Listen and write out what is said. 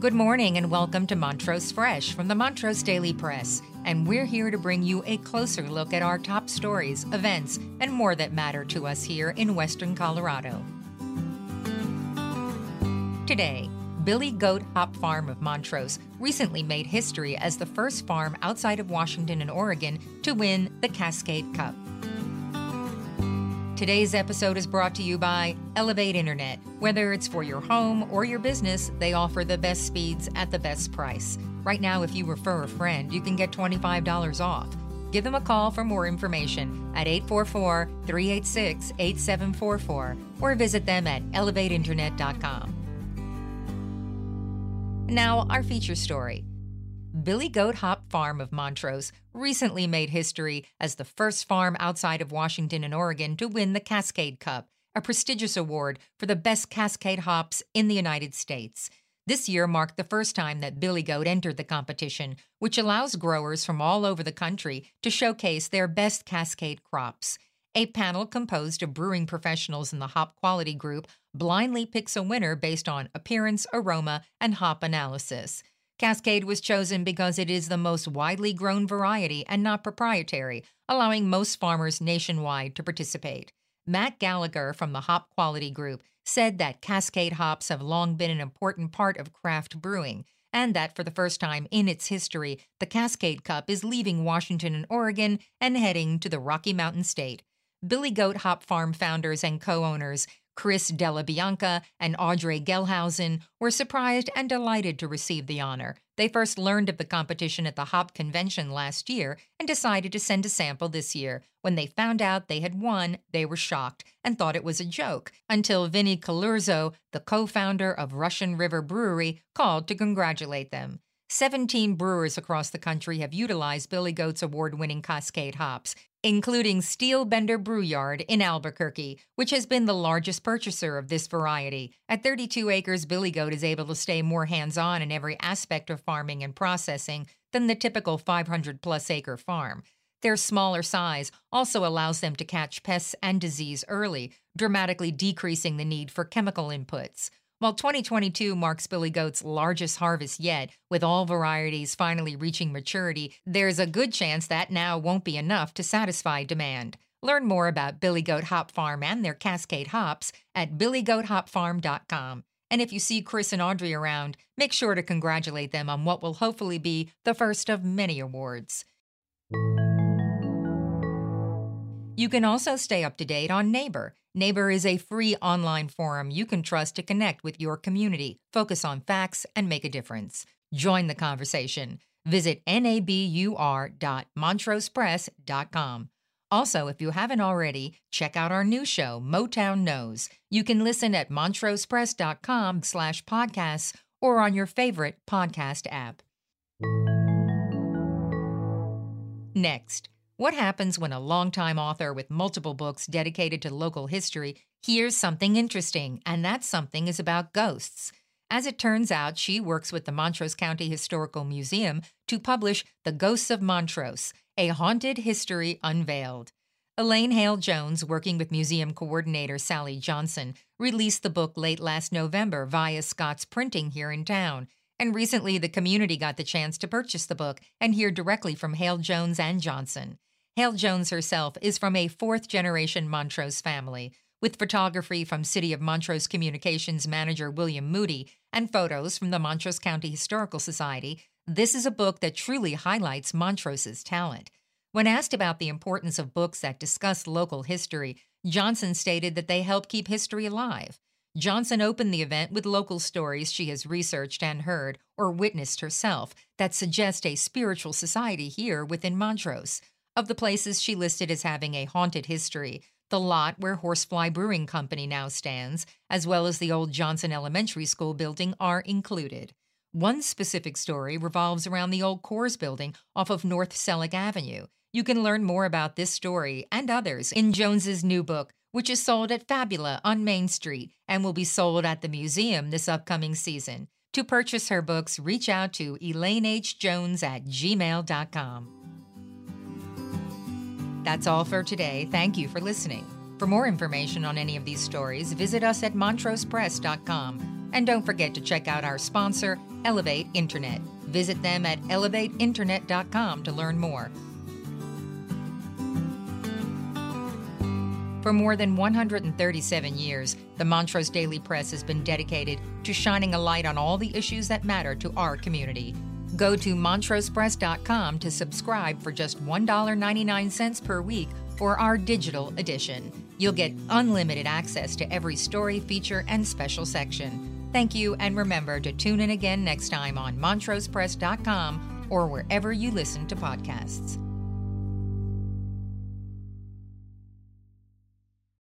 Good morning and welcome to Montrose Fresh from the Montrose Daily Press. And we're here to bring you a closer look at our top stories, events, and more that matter to us here in Western Colorado. Today, Billy Goat Hop Farm of Montrose recently made history as the first farm outside of Washington and Oregon to win the Cascade Cup. Today's episode is brought to you by Elevate Internet. Whether it's for your home or your business, they offer the best speeds at the best price. Right now, if you refer a friend, you can get $25 off. Give them a call for more information at 844 386 8744 or visit them at elevateinternet.com. Now, our feature story. Billy Goat Hop Farm of Montrose recently made history as the first farm outside of Washington and Oregon to win the Cascade Cup, a prestigious award for the best Cascade hops in the United States. This year marked the first time that Billy Goat entered the competition, which allows growers from all over the country to showcase their best Cascade crops. A panel composed of brewing professionals in the hop quality group blindly picks a winner based on appearance, aroma, and hop analysis. Cascade was chosen because it is the most widely grown variety and not proprietary, allowing most farmers nationwide to participate. Matt Gallagher from the Hop Quality Group said that Cascade hops have long been an important part of craft brewing, and that for the first time in its history, the Cascade Cup is leaving Washington and Oregon and heading to the Rocky Mountain State. Billy Goat Hop Farm founders and co owners Chris Della Bianca and Audrey Gelhausen were surprised and delighted to receive the honor. They first learned of the competition at the Hop Convention last year and decided to send a sample this year. When they found out they had won, they were shocked and thought it was a joke until Vinny Cilurzo, the co founder of Russian River Brewery, called to congratulate them. 17 brewers across the country have utilized Billy Goat's award winning Cascade hops, including Steel Bender Brewyard in Albuquerque, which has been the largest purchaser of this variety. At 32 acres, Billy Goat is able to stay more hands on in every aspect of farming and processing than the typical 500 plus acre farm. Their smaller size also allows them to catch pests and disease early, dramatically decreasing the need for chemical inputs. While 2022 marks Billy Goat's largest harvest yet, with all varieties finally reaching maturity, there's a good chance that now won't be enough to satisfy demand. Learn more about Billy Goat Hop Farm and their Cascade hops at billygoathopfarm.com. And if you see Chris and Audrey around, make sure to congratulate them on what will hopefully be the first of many awards. You can also stay up to date on Nabur. Nabur is a free online forum you can trust to connect with your community, focus on facts, and make a difference. Join the conversation. Visit nabur.montrosepress.com. Also, if you haven't already, check out our new show, Motown Knows. You can listen at montrosepress.com slash podcasts or on your favorite podcast app. Next, what happens when a longtime author with multiple books dedicated to local history hears something interesting, and that something is about ghosts? As it turns out, she works with the Montrose County Historical Museum to publish The Ghosts of Montrose, a haunted history unveiled. Elaine Hale Jones, working with museum coordinator Sally Johnson, released the book late last November via Scott's Printing here in town. And recently, the community got the chance to purchase the book and hear directly from Hale Jones and Johnson. Hale Jones herself is from a fourth generation Montrose family, with photography from City of Montrose Communications manager William Moody and photos from the Montrose County Historical Society. This is a book that truly highlights Montrose's talent. When asked about the importance of books that discuss local history, Johnson stated that they help keep history alive. Johnson opened the event with local stories she has researched and heard or witnessed herself that suggest a spiritual society here within Montrose. Of the places she listed as having a haunted history, the lot where Horsefly Brewing Company now stands, as well as the old Johnson Elementary School building, are included. One specific story revolves around the old Coors building off of North Selig Avenue. You can learn more about this story and others in Jones's new book, which is sold at Fabula on Main Street and will be sold at the museum this upcoming season. To purchase her books, reach out to elainehjones at gmail.com. That's all for today. Thank you for listening. For more information on any of these stories, visit us at montrosepress.com. And don't forget to check out our sponsor, Elevate Internet. Visit them at elevateinternet.com to learn more. For more than 137 years, the Montrose Daily Press has been dedicated to shining a light on all the issues that matter to our community. Go to montrosepress.com to subscribe for just $1.99 per week for our digital edition. You'll get unlimited access to every story, feature, and special section. Thank you, and remember to tune in again next time on montrosepress.com or wherever you listen to podcasts.